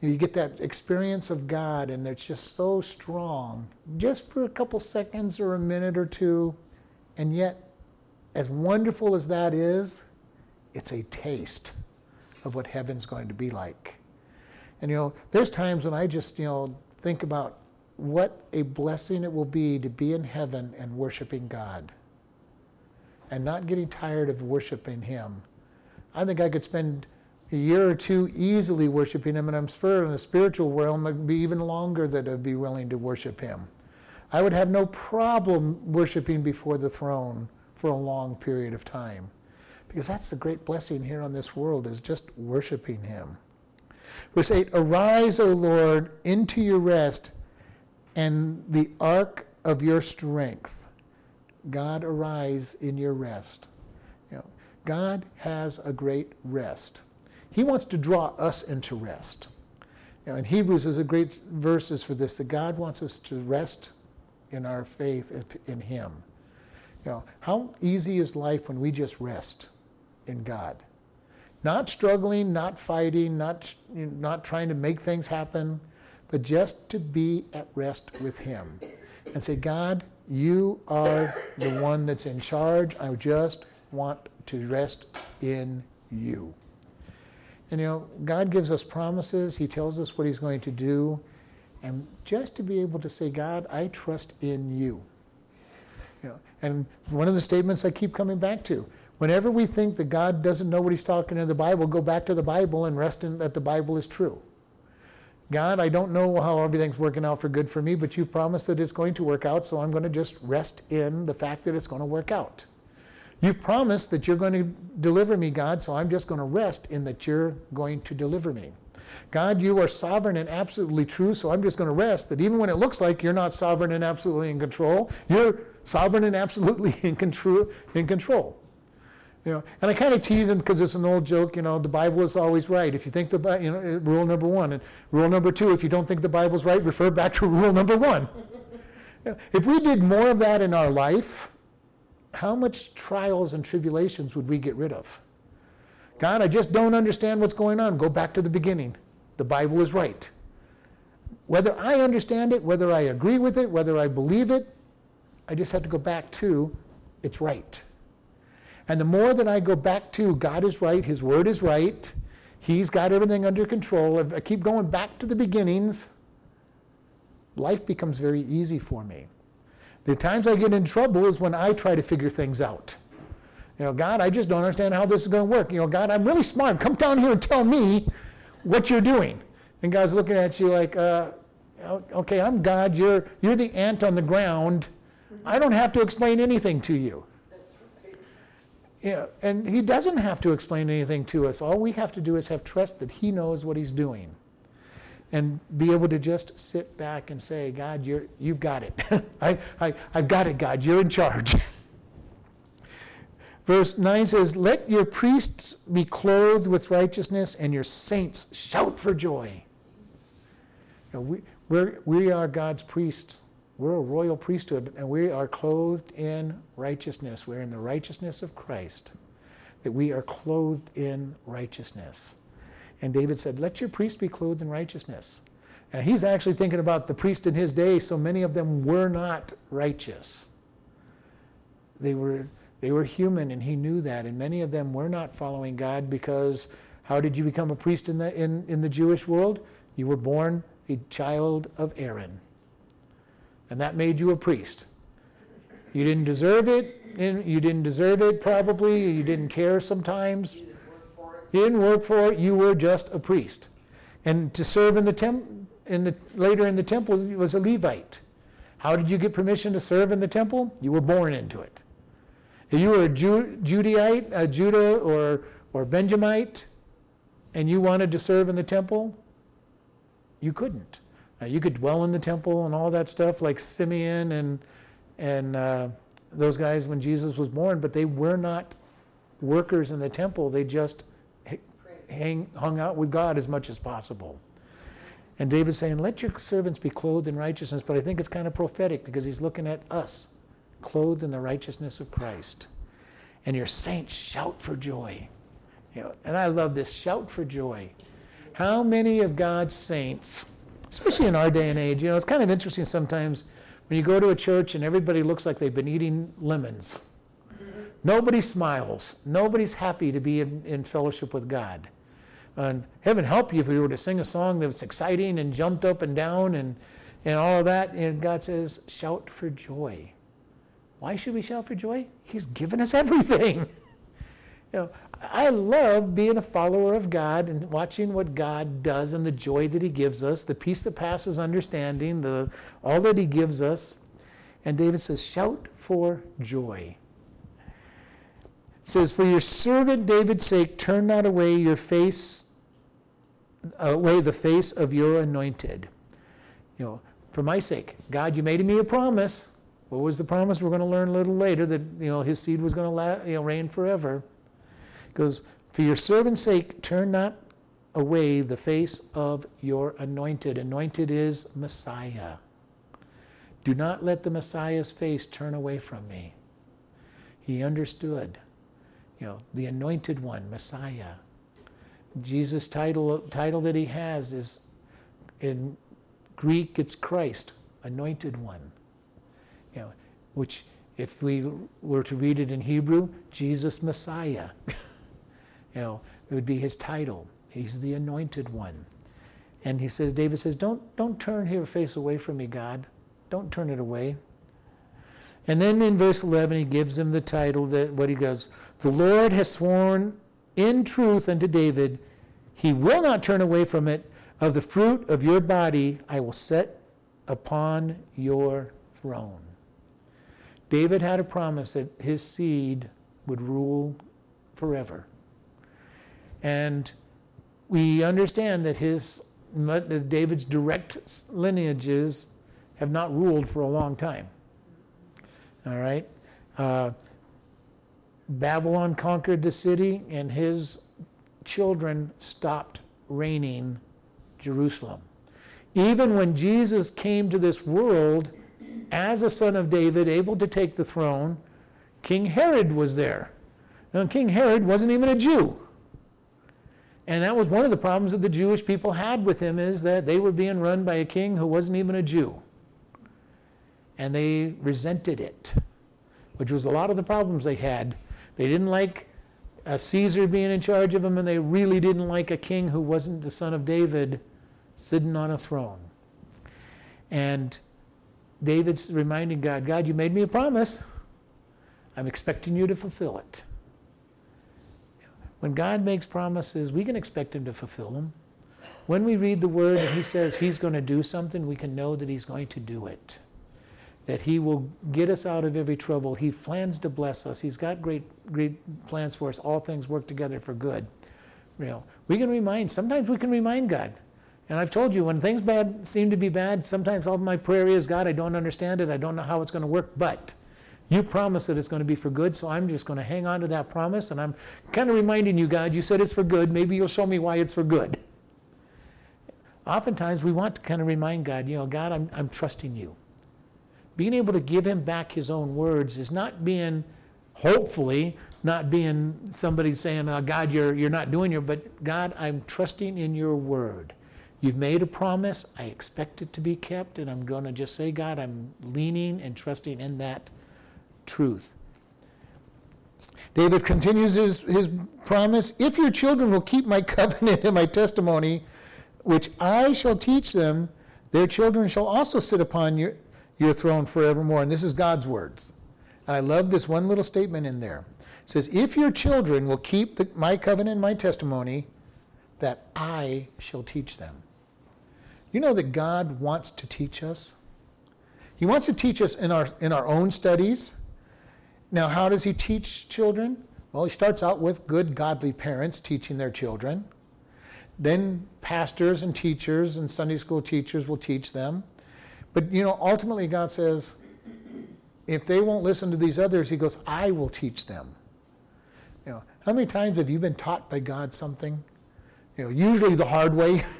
You get that experience of God, and it's just so strong, just for a couple seconds or a minute or two. And yet, as wonderful as that is, it's a taste of what heaven's going to be like. And you know, there's times when I just, you know, think about what a blessing it will be to be in heaven and worshiping God and not getting tired of worshiping Him. I think I could spend a year or two easily worshiping Him, and I'm sure in the spiritual realm it'd be even longer that I'd be willing to worship Him. I would have no problem worshiping before the throne for a long period of time because that's the great blessing here on this world is just worshiping Him. Verse 8 Arise, O Lord, into your rest and the ark of your strength. God, arise in your rest. You know, God has a great rest. He wants to draw us into rest. You know, in Hebrews, there's a great verses for this that God wants us to rest in our faith in Him. You know, how easy is life when we just rest in God? Not struggling, not fighting, not, not trying to make things happen, but just to be at rest with Him and say, God, you are the one that's in charge. I just want to rest in you. And you know, God gives us promises, He tells us what He's going to do. And just to be able to say, God, I trust in you. you know, and one of the statements I keep coming back to whenever we think that God doesn't know what He's talking in the Bible, go back to the Bible and rest in that the Bible is true. God, I don't know how everything's working out for good for me, but you've promised that it's going to work out, so I'm going to just rest in the fact that it's going to work out. You've promised that you're going to deliver me, God, so I'm just going to rest in that you're going to deliver me. God, you are sovereign and absolutely true, so I'm just going to rest that even when it looks like you're not sovereign and absolutely in control, you're sovereign and absolutely in control. In control. You know, and I kind of tease him because it's an old joke. You know, the Bible is always right. If you think the you know, uh, rule number one, and rule number two, if you don't think the Bible's right, refer back to rule number one. if we did more of that in our life, how much trials and tribulations would we get rid of? God, I just don't understand what's going on. Go back to the beginning. The Bible is right. Whether I understand it, whether I agree with it, whether I believe it, I just have to go back to it's right. And the more that I go back to God is right, His Word is right, He's got everything under control, if I keep going back to the beginnings, life becomes very easy for me. The times I get in trouble is when I try to figure things out. You know, God, I just don't understand how this is going to work. You know, God, I'm really smart. Come down here and tell me what you're doing. And God's looking at you like, uh, okay, I'm God. You're, you're the ant on the ground. I don't have to explain anything to you. Yeah, and he doesn't have to explain anything to us. All we have to do is have trust that he knows what he's doing. And be able to just sit back and say, God, you're, you've got it. I, I, I've got it, God. You're in charge. Verse 9 says, Let your priests be clothed with righteousness and your saints shout for joy. We, we're, we are God's priests. We're a royal priesthood and we are clothed in righteousness. We're in the righteousness of Christ, that we are clothed in righteousness. And David said, Let your priest be clothed in righteousness. And he's actually thinking about the priest in his day, so many of them were not righteous. They were, they were human, and he knew that. And many of them were not following God because how did you become a priest in the, in, in the Jewish world? You were born a child of Aaron and that made you a priest. You didn't deserve it. You didn't deserve it, probably. You didn't care sometimes. You didn't work for it. You didn't work for it. You were just a priest. And to serve in the temple, in the, later in the temple, was a Levite. How did you get permission to serve in the temple? You were born into it. If you were a Ju- Judaite, a Judah or, or Benjamite, and you wanted to serve in the temple, you couldn't. Uh, you could dwell in the temple and all that stuff, like Simeon and and uh, those guys when Jesus was born, but they were not workers in the temple. They just hang, hung out with God as much as possible. And David's saying, "Let your servants be clothed in righteousness." But I think it's kind of prophetic because he's looking at us, clothed in the righteousness of Christ, and your saints shout for joy. You know, and I love this shout for joy. how many of God's saints, especially in our day and age, you know, it's kind of interesting sometimes when you go to a church and everybody looks like they've been eating lemons. Nobody smiles. Nobody's happy to be in, in fellowship with God. And heaven help you if we were to sing a song that was exciting and jumped up and down and, and all of that. And God says, shout for joy. Why should we shout for joy? He's given us everything. You know, I love being a follower of God and watching what God does and the joy that He gives us, the peace that passes understanding, the all that He gives us. And David says, shout for joy. It says, For your servant David's sake, turn not away your face, away the face of your anointed. You know, for my sake, God, you made me a promise. What was the promise? We're going to learn a little later that you know his seed was going to la- you know, reign forever. Goes, for your servant's sake, turn not away the face of your anointed. Anointed is Messiah. Do not let the Messiah's face turn away from me. He understood, you know, the anointed one, Messiah. Jesus' title title that he has is in Greek it's Christ, anointed one you know, which if we were to read it in Hebrew, Jesus Messiah. you know, it would be his title. He's the anointed one. And he says, David says, don't, don't turn your face away from me, God. Don't turn it away. And then in verse 11, he gives him the title that what he goes, The Lord has sworn in truth unto David, he will not turn away from it. Of the fruit of your body I will set upon your throne. David had a promise that his seed would rule forever. And we understand that his David's direct lineages have not ruled for a long time. All right? Uh, Babylon conquered the city, and his children stopped reigning Jerusalem. Even when Jesus came to this world, as a son of David, able to take the throne, King Herod was there. Now, King Herod wasn't even a Jew. And that was one of the problems that the Jewish people had with him is that they were being run by a king who wasn't even a Jew. And they resented it, which was a lot of the problems they had. They didn't like a Caesar being in charge of them, and they really didn't like a king who wasn't the son of David sitting on a throne. And David's reminding God, God, you made me a promise. I'm expecting you to fulfill it. When God makes promises, we can expect Him to fulfill them. When we read the Word and He says He's going to do something, we can know that He's going to do it. That He will get us out of every trouble. He plans to bless us. He's got great, great plans for us. All things work together for good. You know, we can remind, sometimes we can remind God, and I've told you, when things bad seem to be bad, sometimes all my prayer is, God, I don't understand it. I don't know how it's going to work, but you promised that it's going to be for good, so I'm just going to hang on to that promise. And I'm kind of reminding you, God, you said it's for good. Maybe you'll show me why it's for good. Oftentimes, we want to kind of remind God, you know, God, I'm, I'm trusting you. Being able to give him back his own words is not being, hopefully, not being somebody saying, oh, God, you're, you're not doing your, but God, I'm trusting in your word. You've made a promise. I expect it to be kept. And I'm going to just say, God, I'm leaning and trusting in that truth. David continues his, his promise If your children will keep my covenant and my testimony, which I shall teach them, their children shall also sit upon your, your throne forevermore. And this is God's words. And I love this one little statement in there. It says, If your children will keep the, my covenant and my testimony, that I shall teach them. You know that God wants to teach us? He wants to teach us in our, in our own studies. Now, how does He teach children? Well, He starts out with good, godly parents teaching their children. Then pastors and teachers and Sunday school teachers will teach them. But, you know, ultimately, God says, if they won't listen to these others, He goes, I will teach them. You know, how many times have you been taught by God something? You know, usually the hard way.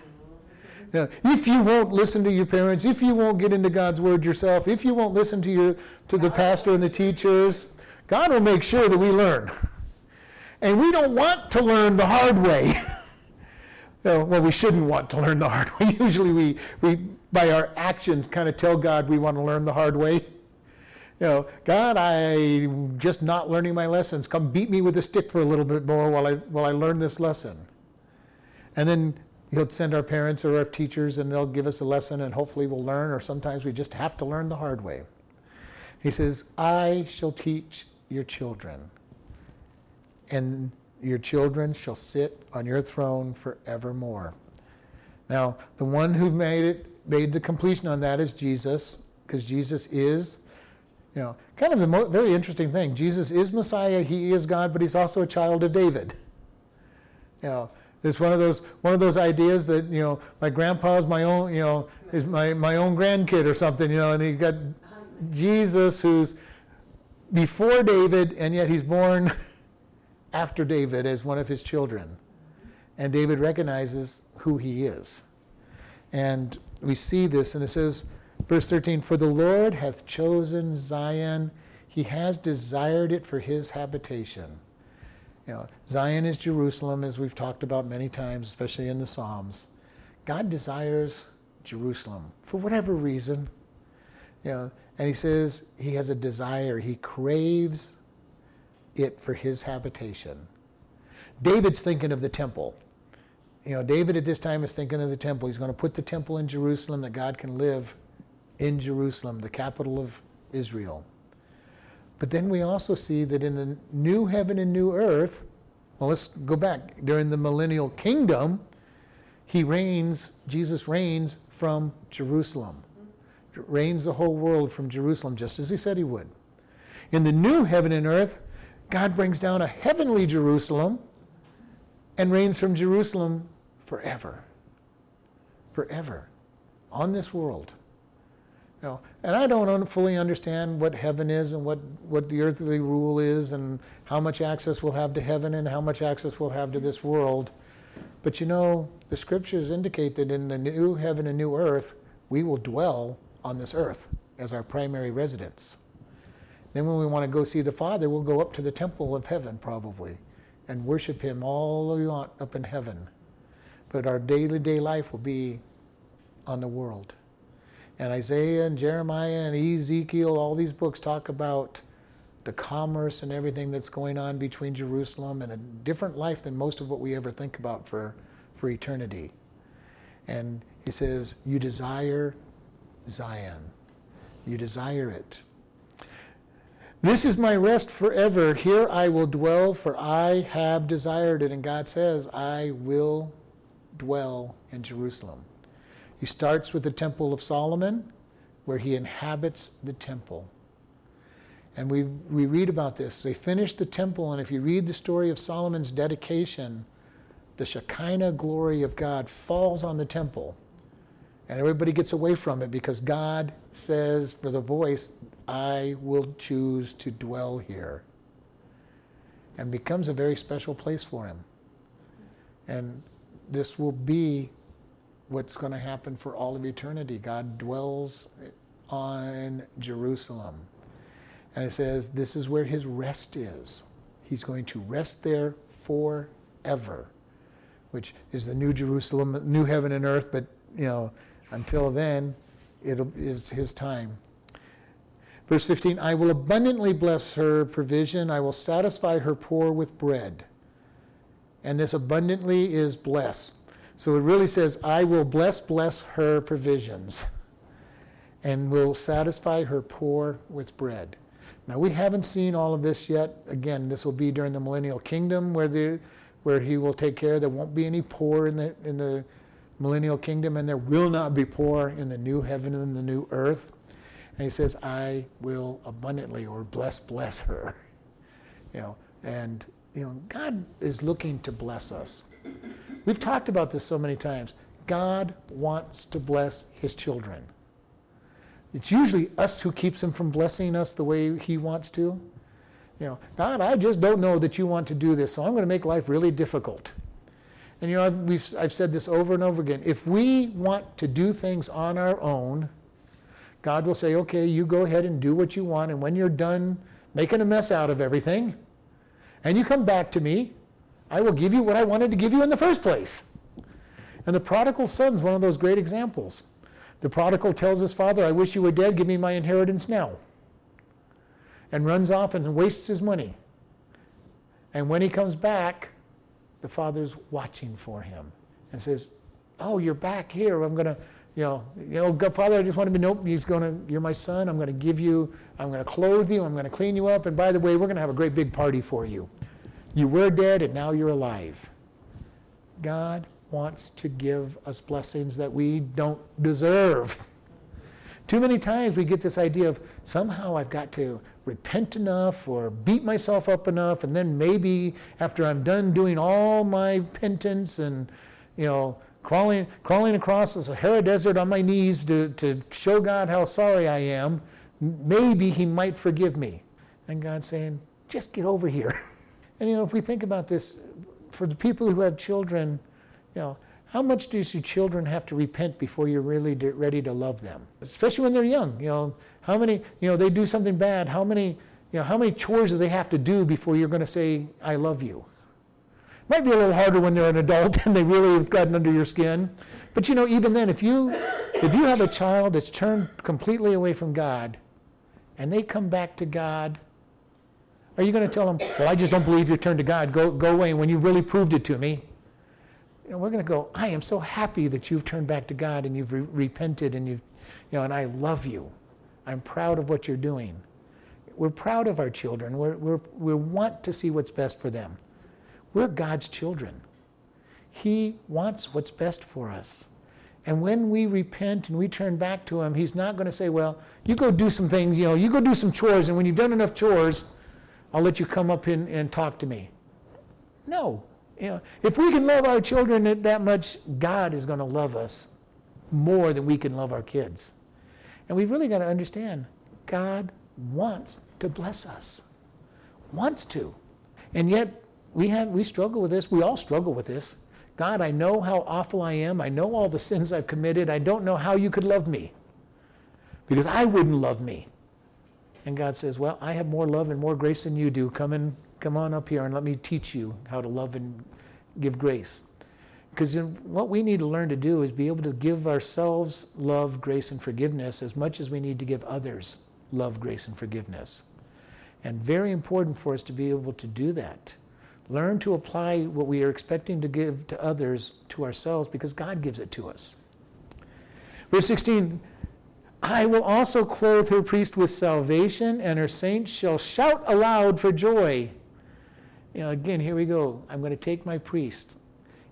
Now, if you won't listen to your parents, if you won't get into God's word yourself, if you won't listen to your to the pastor and the teachers, God will make sure that we learn. And we don't want to learn the hard way. well, we shouldn't want to learn the hard way. Usually, we, we by our actions kind of tell God we want to learn the hard way. You know, God, I'm just not learning my lessons. Come beat me with a stick for a little bit more while I while I learn this lesson. And then He'll send our parents or our teachers, and they'll give us a lesson, and hopefully we'll learn. Or sometimes we just have to learn the hard way. He says, "I shall teach your children." and your children shall sit on your throne forevermore. Now, the one who made it, made the completion on that is Jesus, because Jesus is, you know, kind of a mo- very interesting thing. Jesus is Messiah, he is God, but he's also a child of David. You know, it's one of those one of those ideas that you know my grandpa's my own you know is my, my own grandkid or something you know and he got Jesus who's before David and yet he's born after David as one of his children. And David recognizes who he is. And we see this, and it says, verse 13 For the Lord hath chosen Zion, he has desired it for his habitation. You know, Zion is Jerusalem, as we've talked about many times, especially in the Psalms. God desires Jerusalem for whatever reason. You know, and he says he has a desire, he craves it for his habitation. David's thinking of the temple. You know, David at this time is thinking of the temple. He's going to put the temple in Jerusalem that God can live in Jerusalem, the capital of Israel. But then we also see that in the new heaven and new earth, well, let's go back. During the millennial kingdom, he reigns, Jesus reigns from Jerusalem, reigns the whole world from Jerusalem, just as he said he would. In the new heaven and earth, God brings down a heavenly Jerusalem and reigns from Jerusalem forever. Forever. On this world. Know, and I don't fully understand what heaven is and what, what the earthly rule is and how much access we'll have to heaven and how much access we'll have to this world. But you know, the scriptures indicate that in the new heaven and new earth, we will dwell on this earth as our primary residence. Then, when we want to go see the Father, we'll go up to the temple of heaven probably and worship Him all we want up in heaven. But our daily day life will be on the world. And Isaiah and Jeremiah and Ezekiel, all these books talk about the commerce and everything that's going on between Jerusalem and a different life than most of what we ever think about for, for eternity. And he says, You desire Zion. You desire it. This is my rest forever. Here I will dwell, for I have desired it. And God says, I will dwell in Jerusalem. He starts with the Temple of Solomon, where he inhabits the temple. And we, we read about this. They finished the temple, and if you read the story of Solomon's dedication, the Shekinah glory of God falls on the temple. And everybody gets away from it because God says, for the voice, I will choose to dwell here. And becomes a very special place for him. And this will be what's going to happen for all of eternity. God dwells on Jerusalem. And it says this is where his rest is. He's going to rest there forever, which is the new Jerusalem, new heaven and earth, but you know, until then, it is his time. Verse 15 I will abundantly bless her provision, I will satisfy her poor with bread. And this abundantly is bless. So it really says, I will bless, bless her provisions, and will satisfy her poor with bread. Now we haven't seen all of this yet. Again, this will be during the millennial kingdom where the where he will take care. There won't be any poor in the in the millennial kingdom, and there will not be poor in the new heaven and the new earth. And he says, I will abundantly or bless, bless her. You know, and you know, God is looking to bless us. We've talked about this so many times. God wants to bless his children. It's usually us who keeps him from blessing us the way he wants to. You know, God, I just don't know that you want to do this, so I'm going to make life really difficult. And you know, I've, I've said this over and over again. If we want to do things on our own, God will say, okay, you go ahead and do what you want, and when you're done making a mess out of everything, and you come back to me, I will give you what I wanted to give you in the first place. And the prodigal son is one of those great examples. The prodigal tells his father, I wish you were dead, give me my inheritance now. And runs off and wastes his money. And when he comes back, the father's watching for him and says, Oh, you're back here. I'm going to, you know, you know, God, Father, I just want to be, nope, he's going to, you're my son. I'm going to give you, I'm going to clothe you. I'm going to clean you up. And by the way, we're going to have a great big party for you. You were dead and now you're alive. God wants to give us blessings that we don't deserve. Too many times we get this idea of somehow I've got to repent enough or beat myself up enough, and then maybe after I'm done doing all my penance and, you know, crawling, crawling across the Sahara Desert on my knees to, to show God how sorry I am, maybe He might forgive me. And God's saying, just get over here. And, you know, if we think about this, for the people who have children, you know, how much do your children have to repent before you're really ready to love them? Especially when they're young. You know, how many, you know, they do something bad. How many, you know, how many chores do they have to do before you're going to say, I love you? Might be a little harder when they're an adult and they really have gotten under your skin. But you know, even then, if you if you have a child that's turned completely away from God and they come back to God, are you going to tell them, Well, I just don't believe you're turned to God, go go away when you really proved it to me? You know, we're going to go, I am so happy that you've turned back to God and you've re- repented and you've, you know, and I love you. I'm proud of what you're doing. We're proud of our children. We're, we're, we want to see what's best for them. We're God's children. He wants what's best for us. And when we repent and we turn back to Him, He's not going to say, Well, you go do some things, you know, you go do some chores, and when you've done enough chores, I'll let you come up in and talk to me. No. You know, if we can love our children that much, God is going to love us more than we can love our kids. And we've really got to understand God wants to bless us, wants to. And yet, we, have, we struggle with this. We all struggle with this. God, I know how awful I am. I know all the sins I've committed. I don't know how you could love me because I wouldn't love me. And God says, Well, I have more love and more grace than you do. Come, and, come on up here and let me teach you how to love and give grace. Because what we need to learn to do is be able to give ourselves love, grace, and forgiveness as much as we need to give others love, grace, and forgiveness. And very important for us to be able to do that. Learn to apply what we are expecting to give to others to ourselves because God gives it to us. Verse 16 I will also clothe her priest with salvation, and her saints shall shout aloud for joy. You know, again, here we go. I'm going to take my priest.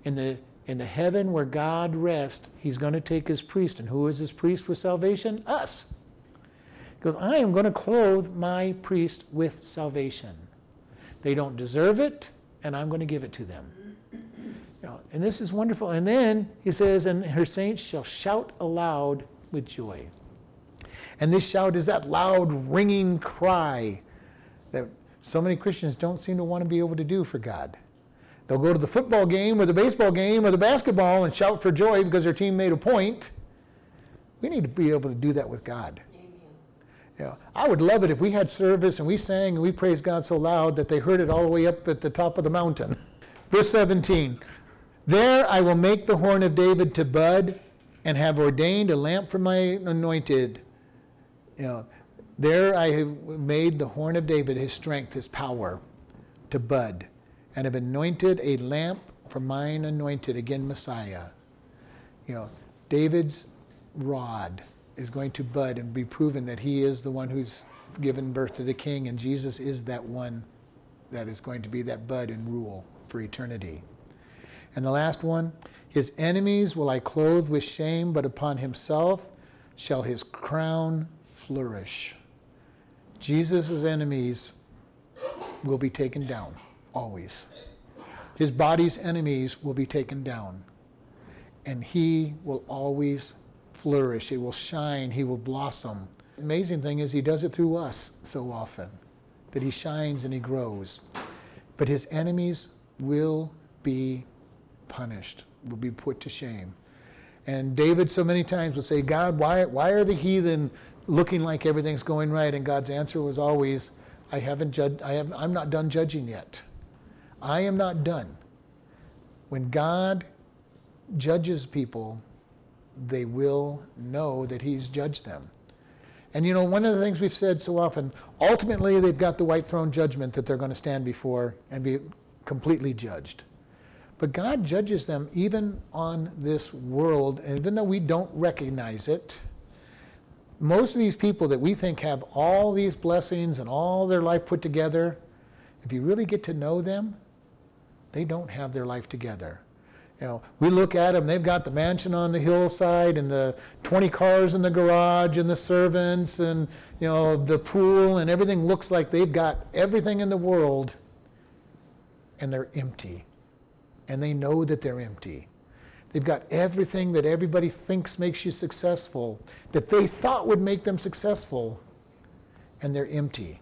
In the in the heaven where God rests, he's going to take his priest. And who is his priest with salvation? Us. He goes, I am going to clothe my priest with salvation. They don't deserve it, and I'm going to give it to them. You know, and this is wonderful. And then he says, and her saints shall shout aloud with joy. And this shout is that loud, ringing cry so many Christians don't seem to want to be able to do for God. They'll go to the football game or the baseball game or the basketball and shout for joy because their team made a point. We need to be able to do that with God. Yeah, I would love it if we had service and we sang and we praised God so loud that they heard it all the way up at the top of the mountain. Verse 17 There I will make the horn of David to bud and have ordained a lamp for my anointed. You know, there I have made the horn of David, his strength, his power, to bud and have anointed a lamp for mine anointed, again, Messiah. You know, David's rod is going to bud and be proven that he is the one who's given birth to the king, and Jesus is that one that is going to be that bud and rule for eternity. And the last one, his enemies will I clothe with shame, but upon himself shall his crown flourish. Jesus' enemies will be taken down always. His body's enemies will be taken down, and he will always flourish. He will shine. He will blossom. Amazing thing is, he does it through us so often that he shines and he grows. But his enemies will be punished, will be put to shame. And David so many times would say, God, why, why are the heathen looking like everything's going right? And God's answer was always, I haven't judged, I have, I'm not done judging yet. I am not done. When God judges people, they will know that he's judged them. And you know, one of the things we've said so often, ultimately they've got the white throne judgment that they're going to stand before and be completely judged. But God judges them even on this world, and even though we don't recognize it, most of these people that we think have all these blessings and all their life put together, if you really get to know them, they don't have their life together. You know, we look at them, they've got the mansion on the hillside and the 20 cars in the garage and the servants and, you know, the pool and everything looks like they've got everything in the world and they're empty. And they know that they're empty. They've got everything that everybody thinks makes you successful, that they thought would make them successful, and they're empty.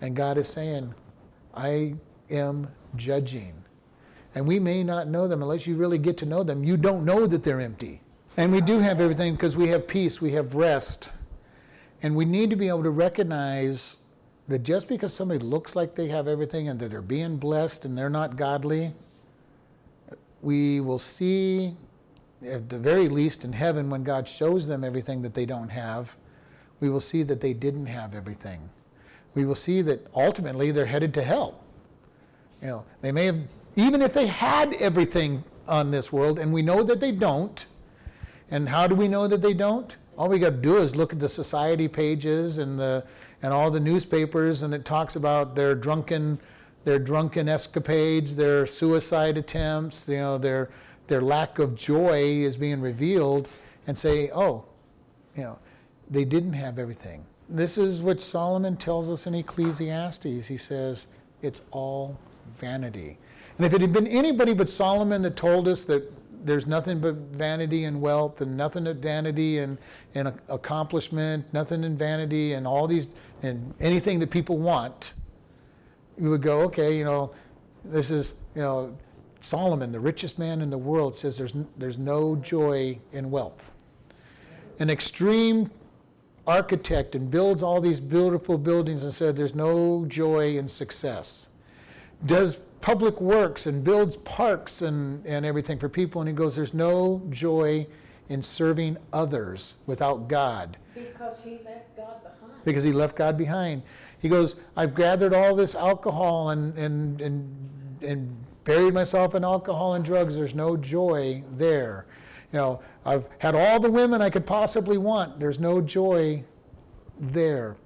And God is saying, I am judging. And we may not know them unless you really get to know them. You don't know that they're empty. And we do have everything because we have peace, we have rest. And we need to be able to recognize that just because somebody looks like they have everything and that they're being blessed and they're not godly, we will see, at the very least in heaven, when God shows them everything that they don't have, we will see that they didn't have everything. We will see that ultimately they're headed to hell. You know, they may have, even if they had everything on this world, and we know that they don't. And how do we know that they don't? All we got to do is look at the society pages and the and all the newspapers, and it talks about their drunken their drunken escapades, their suicide attempts, you know, their, their lack of joy is being revealed, and say, oh, you know, they didn't have everything. This is what Solomon tells us in Ecclesiastes. He says, it's all vanity. And if it had been anybody but Solomon that told us that there's nothing but vanity and wealth and nothing but vanity and, and accomplishment, nothing in vanity and all these, and anything that people want, you would go, okay, you know, this is, you know, Solomon, the richest man in the world, says there's, there's no joy in wealth. An extreme architect and builds all these beautiful buildings and said there's no joy in success. Does public works and builds parks and, and everything for people, and he goes, there's no joy in serving others without God. Because he left God behind. Because he left God behind. He goes, I've gathered all this alcohol and, and, and, and buried myself in alcohol and drugs. There's no joy there. You know, I've had all the women I could possibly want. There's no joy there.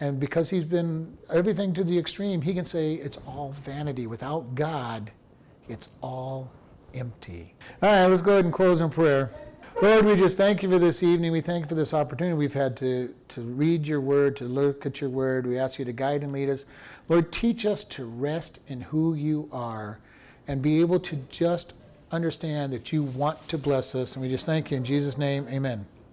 And because he's been everything to the extreme, he can say it's all vanity. Without God, it's all empty. All right, let's go ahead and close in prayer. Lord, we just thank you for this evening. We thank you for this opportunity we've had to, to read your word, to look at your word. We ask you to guide and lead us. Lord, teach us to rest in who you are and be able to just understand that you want to bless us. And we just thank you in Jesus' name. Amen.